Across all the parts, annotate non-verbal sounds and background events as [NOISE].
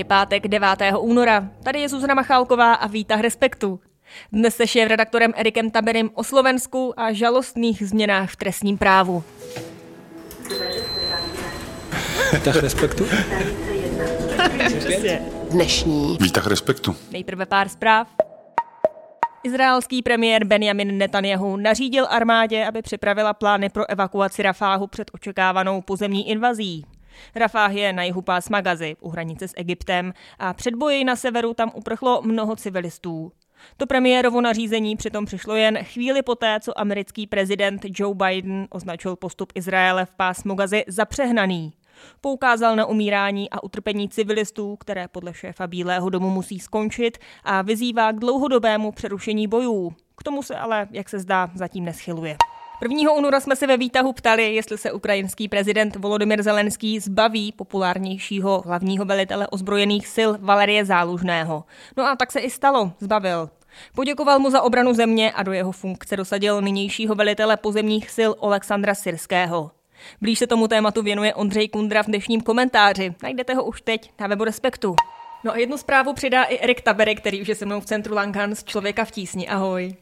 Je pátek 9. února. Tady je Zuzana Machálková a výtah Respektu. Dnes se šéf redaktorem Erikem Taberem o Slovensku a žalostných změnách v trestním právu. Výtah Respektu? Dnešní. Výtah Respektu. Nejprve pár zpráv. Izraelský premiér Benjamin Netanyahu nařídil armádě, aby připravila plány pro evakuaci Rafáhu před očekávanou pozemní invazí. Rafah je na jihu pásma Gazy, u hranice s Egyptem, a před boji na severu tam uprchlo mnoho civilistů. To premiérovo nařízení přitom přišlo jen chvíli poté, co americký prezident Joe Biden označil postup Izraele v pásmu Gazy za přehnaný. Poukázal na umírání a utrpení civilistů, které podle šéfa Bílého domu musí skončit a vyzývá k dlouhodobému přerušení bojů. K tomu se ale, jak se zdá, zatím neschyluje. 1. února jsme se ve výtahu ptali, jestli se ukrajinský prezident Volodymyr Zelenský zbaví populárnějšího hlavního velitele ozbrojených sil Valerie Zálužného. No a tak se i stalo, zbavil. Poděkoval mu za obranu země a do jeho funkce dosadil nynějšího velitele pozemních sil Alexandra Syrského. Blíž se tomu tématu věnuje Ondřej Kundra v dnešním komentáři. Najdete ho už teď na webu Respektu. No a jednu zprávu přidá i Erik Tabere, který už je se mnou v centru Lankan z Člověka v tísni. Ahoj.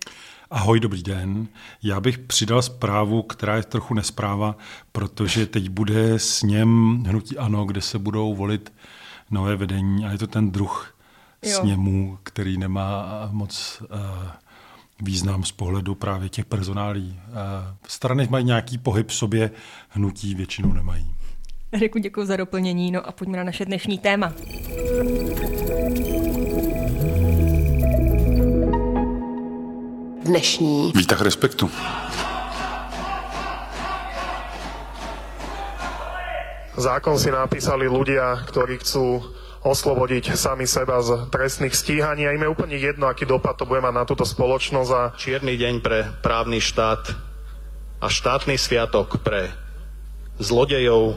Ahoj, dobrý den. Já bych přidal zprávu, která je trochu nespráva, protože teď bude sněm Hnutí Ano, kde se budou volit nové vedení a je to ten druh jo. sněmu, který nemá moc uh, význam z pohledu právě těch personálí. Uh, strany mají nějaký pohyb v sobě, hnutí většinou nemají. Eriku, děkuji za doplnění, no a pojďme na naše dnešní téma. Dnešní. Výtah Respektu. Zákon si napísali ľudia, ktorí chcú oslobodiť sami seba z trestných stíhaní a im je úplne jedno, aký dopad to bude mať na túto spoločnosť. A... Čierny deň pre právny štát a štátny sviatok pre zlodejov,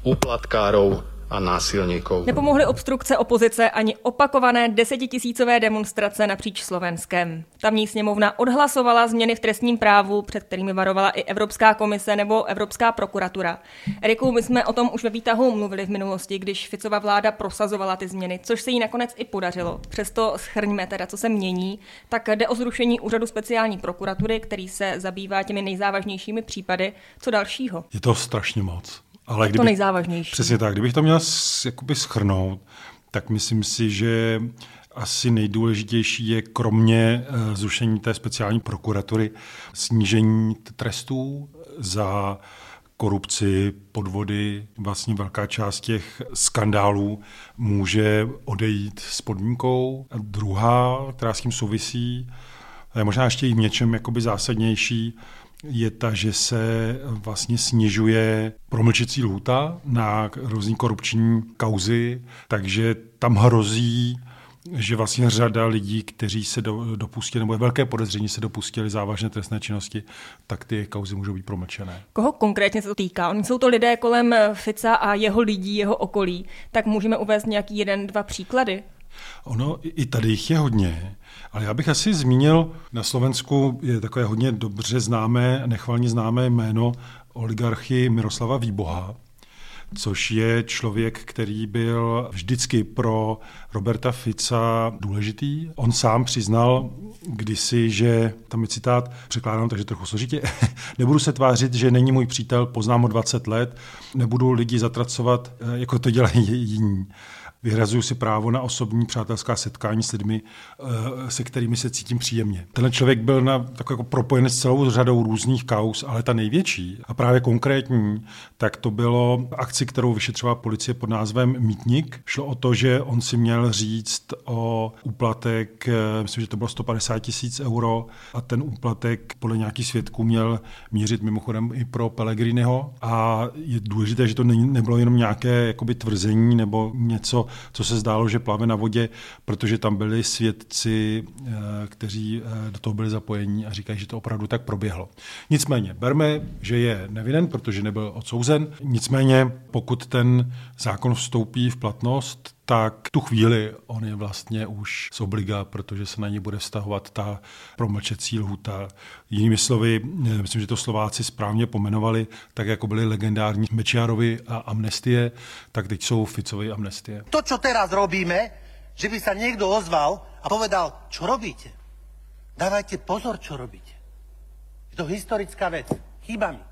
úplatkárov, a násilníků. Nepomohly obstrukce opozice ani opakované desetitisícové demonstrace napříč Slovenskem. Tamní sněmovna odhlasovala změny v trestním právu, před kterými varovala i Evropská komise nebo Evropská prokuratura. Eriku, my jsme o tom už ve výtahu mluvili v minulosti, když Ficova vláda prosazovala ty změny, což se jí nakonec i podařilo. Přesto schrňme teda, co se mění, tak jde o zrušení úřadu speciální prokuratury, který se zabývá těmi nejzávažnějšími případy. Co dalšího? Je to strašně moc. Ale kdyby, to nejzávažnější. Přesně tak. Kdybych to měl jakoby schrnout, tak myslím si, že asi nejdůležitější je kromě eh, zrušení té speciální prokuratury snížení trestů za korupci, podvody, vlastně velká část těch skandálů může odejít s podmínkou. A druhá, která s tím souvisí, je možná ještě i v něčem jakoby zásadnější, je ta, že se vlastně snižuje promlčecí lhůta na různý korupční kauzy, takže tam hrozí že vlastně řada lidí, kteří se do, dopustili, nebo je velké podezření, se dopustili závažné trestné činnosti, tak ty kauzy můžou být promlčené. Koho konkrétně se to týká? Oni jsou to lidé kolem Fica a jeho lidí, jeho okolí. Tak můžeme uvést nějaký jeden, dva příklady? Ono, i tady jich je hodně. Ale já bych asi zmínil, na Slovensku je takové hodně dobře známé, nechvalně známé jméno oligarchy Miroslava Výboha, což je člověk, který byl vždycky pro Roberta Fica důležitý. On sám přiznal kdysi, že, tam je citát, překládám takže trochu složitě, [LAUGHS] nebudu se tvářit, že není můj přítel, poznám ho 20 let, nebudu lidi zatracovat, eh, jako to dělají jiní vyhrazuju si právo na osobní přátelská setkání s lidmi, eh, se kterými se cítím příjemně. Tenhle člověk byl na, tak jako propojen s celou řadou různých kaus, ale ta největší a právě konkrétní, tak to bylo akci, kterou vyšetřovala policie pod názvem Mítnik. Šlo o to, že on si měl říct o úplatek, eh, myslím, že to bylo 150 tisíc euro a ten úplatek podle nějakých svědků měl mířit mimochodem i pro Pellegriniho a je důležité, že to nebylo jenom nějaké jakoby tvrzení nebo něco, co se zdálo, že plave na vodě, protože tam byli svědci, eh, kteří eh, do toho byli zapojení a říkají, že to opravdu tak proběhlo. Nicméně, berme, že je nevinen, protože nebyl odsouzen. Nicméně, pokud ten zákon vstoupí v platnost, tak tu chvíli on je vlastně už z obliga, protože se na ně bude vztahovat ta promlčecí lhuta. Jinými slovy, myslím, že to Slováci správně pomenovali, tak jako byly legendární Mečiarovi a amnestie, tak teď jsou Ficovi amnestie. To, co teraz robíme, že by se někdo ozval a povedal, čo robíte? Dávajte pozor, čo robíte. Je to historická věc. Chýba mi.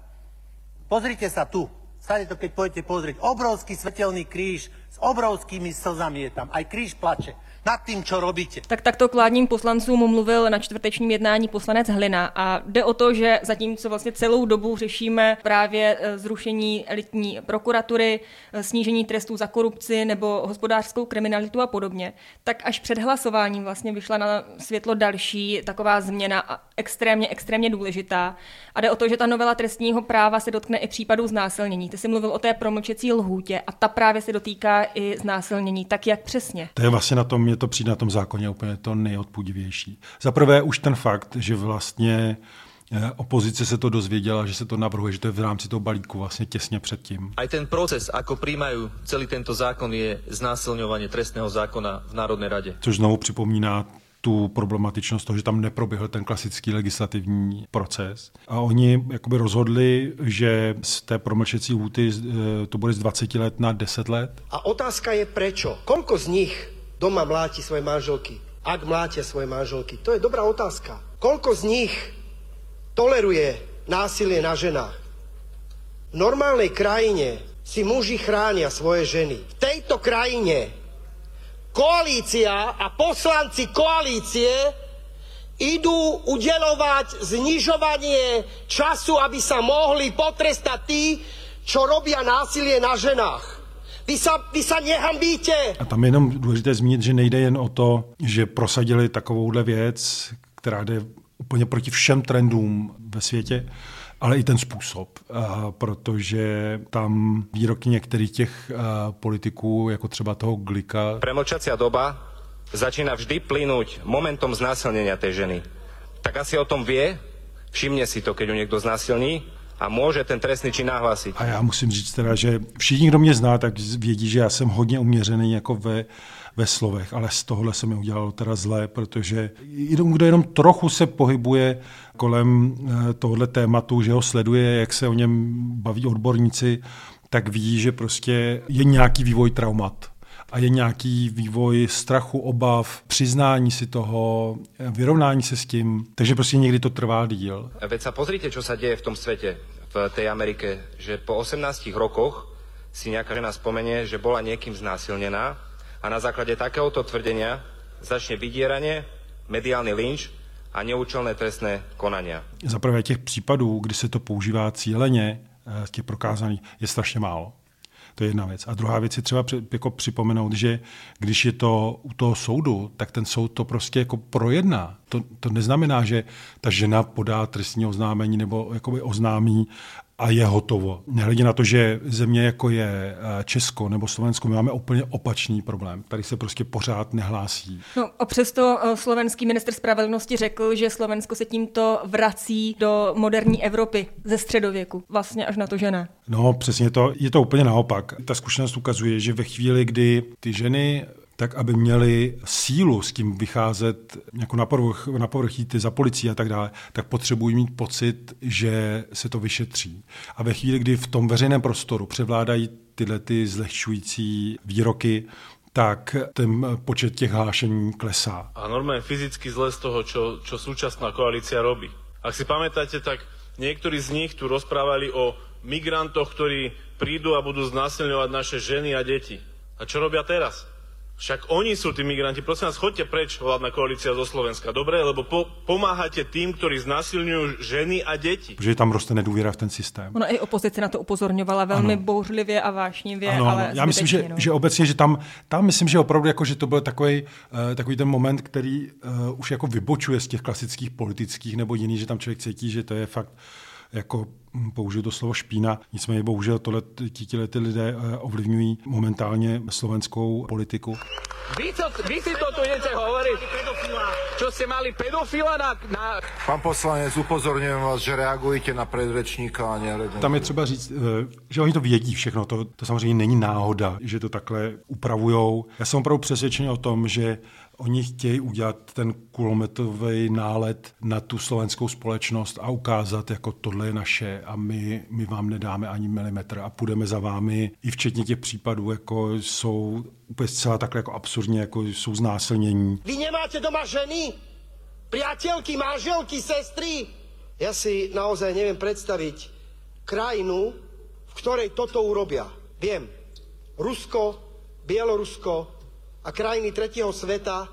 Pozrite sa tu. Stane to, keď pôjdete pozrieť. Obrovský svetelný kríž s obrovskými slzami je tam. Aj kríž plače nad tím, co robíte. Tak takto k vládním poslancům mluvil na čtvrtečním jednání poslanec Hlina a jde o to, že zatímco vlastně celou dobu řešíme právě e, zrušení elitní prokuratury, e, snížení trestů za korupci nebo hospodářskou kriminalitu a podobně, tak až před hlasováním vlastně vyšla na světlo další taková změna extrémně, extrémně důležitá. A jde o to, že ta novela trestního práva se dotkne i případů znásilnění. Ty jsi mluvil o té promlčecí lhůtě a ta právě se dotýká i znásilnění. Tak jak přesně? To je vlastně na tom mně to přijde na tom zákoně úplně to nejodpudivější. Za prvé už ten fakt, že vlastně eh, opozice se to dozvěděla, že se to navrhuje, že to je v rámci toho balíku vlastně těsně předtím. A ten proces, ako príjmajú celý tento zákon, je znásilňovanie trestného zákona v Národnej rade. Což znovu připomíná tu problematičnost toho, že tam neproběhl ten klasický legislativní proces. A oni jakoby rozhodli, že z té promlčecí hůty eh, to bude z 20 let na 10 let. A otázka je prečo. Koľko z nich doma mláti svoje manželky? Ak mlátia svoje manželky? To je dobrá otázka. Koľko z nich toleruje násilie na ženách? V normálnej krajine si muži chránia svoje ženy. V tejto krajine koalícia a poslanci koalície idú udelovať znižovanie času, aby sa mohli potrestať tí, čo robia násilie na ženách. Vy sa, vy sa nehambíte. A tam je jenom důležité zmínit, že nejde jen o to, že prosadili takovouhle věc, která jde úplně proti všem trendům ve světě, ale i ten způsob, protože tam výroky některých těch politiků, jako třeba toho Glika... Premlčacia doba začína vždy plynúť momentom znásilnenia tej ženy. Tak asi o tom vie, všimne si to, keď ju niekto znásilní a může ten trestný čin nahlásit. A já musím říct teda, že všichni, kdo mě zná, tak vědí, že já jsem hodně uměřený jako ve, ve slovech, ale z tohohle se mi udělalo teda zlé, protože jenom, kdo jenom trochu se pohybuje kolem eh, tohohle tématu, že ho sleduje, jak se o něm baví odborníci, tak ví, že prostě je nějaký vývoj traumat a je nějaký vývoj strachu, obav, přiznání si toho, vyrovnání se s tím. Takže prostě někdy to trvá díl. Veď sa pozrite, čo sa deje v tom svete, v tej Amerike, že po 18 rokoch si nejaká žena spomenie, že bola niekým znásilnená a na základe takéhoto tvrdenia začne vydieranie, mediálny lynč a neúčelné trestné konania. Za prvé těch případů, kdy se to používá cíleně, z eh, těch prokázaných, je strašně málo. To je jedna věc. A druhá věc je třeba jako připomenout, že když je to u toho soudu, tak ten soud to prostě jako projedná. To, to neznamená, že ta žena podá trestní oznámení nebo oznámí a je hotovo. Nehledě na to, že země jako je eh, Česko nebo Slovensko, my máme úplně opačný problém. Tady se prostě pořád nehlásí. No a přesto eh, slovenský minister spravedlnosti řekl, že Slovensko se tímto vrací do moderní Evropy ze středověku. Vlastně až na to, že ne. No přesně to, je to úplně naopak. Ta zkušenost ukazuje, že ve chvíli, kdy ty ženy tak aby měli sílu s tím vycházet jako na povrch, na povrch jít za policií a tak dále, tak potřebují mít pocit, že se to vyšetří. A ve chvíli, kdy v tom veřejném prostoru převládají tyhle ty zlehčující výroky, tak ten počet těch hlášení klesá. A normálně fyzicky zle z toho, čo, čo súčasná koalícia robí. Ak si pamätáte, tak niektorí z nich tu rozprávali o migrantoch, ktorí prídu a budú znásilňovať naše ženy a deti. A čo robia teraz? Však oni sú tí migranti. Prosím vás, choďte preč, vládna koalícia zo Slovenska. Dobre? Lebo po, pomáhate tým, ktorí znásilňujú ženy a děti. Protože tam roste nedůvěra v ten systém. Ono i opozice na to upozorňovala velmi ano. bouřlivě a vášnivě, ano, ale Já myslím, že, no. že obecně, že tam, tam myslím, že opravdu jako, že to byl takový, uh, takový ten moment, který uh, už jako vybočuje z těch klasických politických nebo jiný, že tam člověk cítí, že to je fakt jako použiju to slovo špína. Nicméně bohužel tohle, tíhle ty lidé eh, ovlivňují momentálně slovenskou politiku. Vy, co, vy si to tu idete hovoriť? Čo ste mali pedofila na... na... Pán poslanec, upozorňujem vás, že reagujete na predrečníka a ne... Tam je třeba říct, eh, že oni to vědí všechno, to, to samozřejmě není náhoda, že to takhle upravujou. Já jsem opravdu přesvědčený o tom, že Oni chtějí udělat ten kulometový nálet na tu slovenskou společnost a ukázat, jako tohle je naše a my, my vám nedáme ani milimetr a půjdeme za vámi. I včetně těch případů, jako jsou úplně zcela takhle jako absurdně, jako jsou znásilnění. Vy nemáte doma ženy? Priateľky, manželky, sestry? Ja si naozaj neviem predstaviť krajinu, v ktorej toto urobia. Viem, Rusko, Bielorusko, a krajiny tretieho sveta,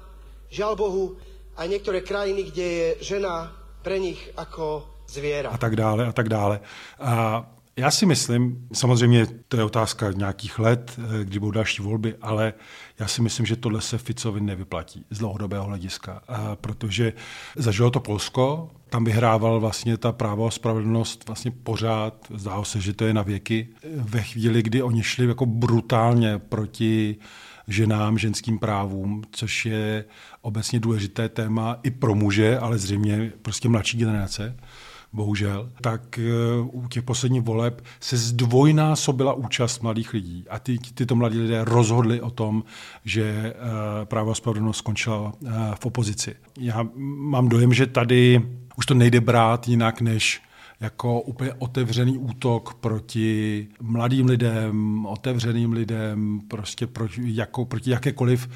žal Bohu, aj niektoré krajiny, kde je žena pre nich ako zvěra. A tak dále, a tak dále. A já si myslím, samozřejmě to je otázka nějakých let, eh, kdy budou další volby, ale já si myslím, že tohle se Ficovi nevyplatí z dlouhodobého hlediska, a protože zažilo to Polsko, tam vyhrával vlastně ta právo a spravedlnost vlastně pořád, zdálo se, že to je na věky, ve chvíli, kdy oni šli jako brutálně proti ženám, ženským právům, což je obecně důležité téma i pro muže, ale zřejmě prostě mladší generace bohužel, tak eh, u těch posledních voleb se zdvojnásobila účast mladých lidí a ty, tyto mladí lidé rozhodli o tom, že eh, právo a spravedlnost skončila eh, v opozici. Já mám dojem, že tady už to nejde brát jinak než jako úplně otevřený útok proti mladým lidem, otevřeným lidem, prostě proti, jako, proti jakékoliv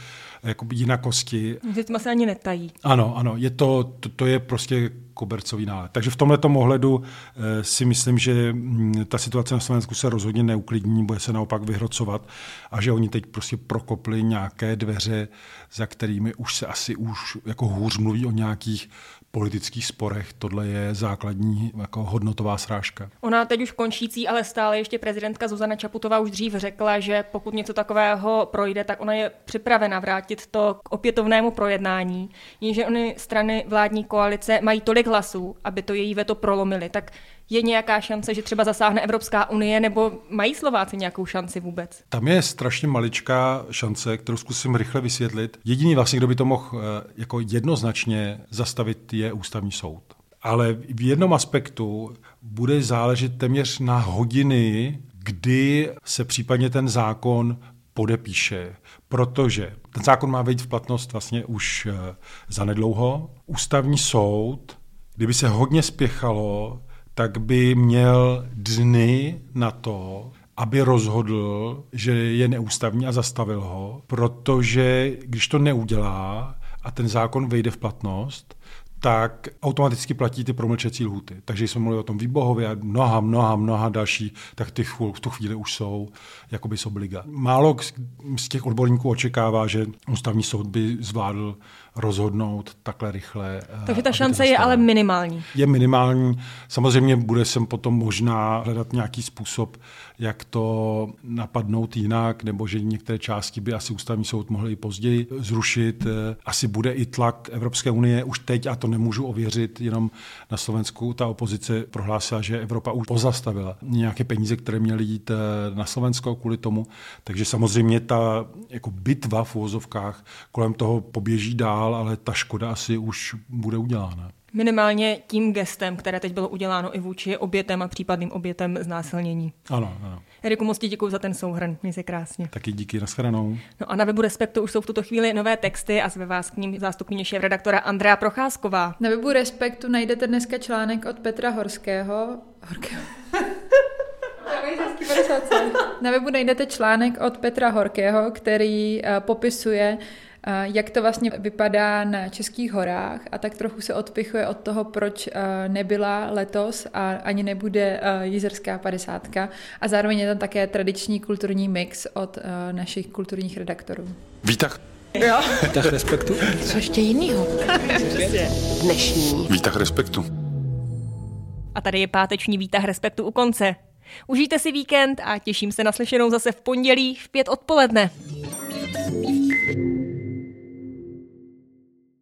jako jinakosti. To se ani netají. Ano, ano, je to, to, to je prostě kobercový nálet. Takže v tomhle ohledu e, si myslím, že mm, ta situace na Slovensku se rozhodně neuklidní, bude se naopak vyhrocovat a že oni teď prostě prokopli nějaké dveře, za kterými už se asi už jako hůř mluví o nějakých politických sporech. Tohle je základní jako hodnotová srážka. Ona teď už končící, ale stále ještě prezidentka Zuzana Čaputová už dřív řekla, že pokud něco takového projde, tak ona je připravena vrátit to k opětovnému projednání. Jenže ony strany vládní koalice mají tolik hlasů, aby to její veto prolomili. Tak je nějaká šance, že třeba zasáhne Evropská unie, nebo mají Slováci nějakou šanci vůbec? Tam je strašně maličká šance, kterou zkusím rychle vysvětlit. Jediný vlastně, kdo by to mohl eh, jako jednoznačně zastavit, je ústavní soud. Ale v jednom aspektu bude záležet téměř na hodiny, kdy se případně ten zákon podepíše, protože ten zákon má vejít v platnost vlastně už eh, zanedlouho. Ústavní soud, kdyby se hodně spěchalo, tak by měl dny na to, aby rozhodl, že je neústavní a zastavil ho, protože když to neudělá a ten zákon vejde v platnost, tak automaticky platí ty promlčecí lhuty. Takže jsme mluvili o tom Výbohově a mnoha, mnoha, mnoha další, tak ty v tu chvíli už jsou jakoby z obliga. Málo z těch odborníků očekává, že ústavní soud by zvládl rozhodnout takhle rychle. Eh, Takže ta šance je ale minimální. Je minimální. Samozřejmě bude sem potom možná hledat nějaký způsob, jak to napadnout jinak, nebo že některé části by asi ústavní soud mohl i později zrušit. Eh, asi bude i tlak Evropské unie už teď, a to nemůžu ověřit, jenom na Slovensku ta opozice prohlásila, že Evropa už pozastavila nějaké peníze, které měly jít eh, na Slovensko kvůli tomu. Takže samozřejmě ta jako bitva v uvozovkách kolem toho poběží dál, ale ta škoda asi už bude udělána. Minimálně tím gestem, které teď bylo uděláno i vůči obětem a případným obětem znásilnění. Ano, ano. Eriku, moc ti děkuji za ten souhrn. Měj se krásně. Taky díky, nashledanou. No a na webu Respektu už jsou v tuto chvíli nové texty a zve vás k ním zástupkyně šéf-redaktora Andrea Procházková. Na webu Respektu najdete dneska článek od Petra Horského. Horkého. [LAUGHS] Na webu najdete článek od Petra Horkého, který uh, popisuje jak to vlastně vypadá na Českých horách a tak trochu se odpichuje od toho, proč nebyla letos a ani nebude jízerská padesátka a zároveň je tam také tradiční kulturní mix od našich kulturních redaktorů. Vítah. Jo. Vítah respektu. Co ještě jinýho? Dnešní. Vítah respektu. A tady je páteční výtah respektu u konce. Užijte si víkend a těším se na slyšenou zase v pondělí v pět odpoledne.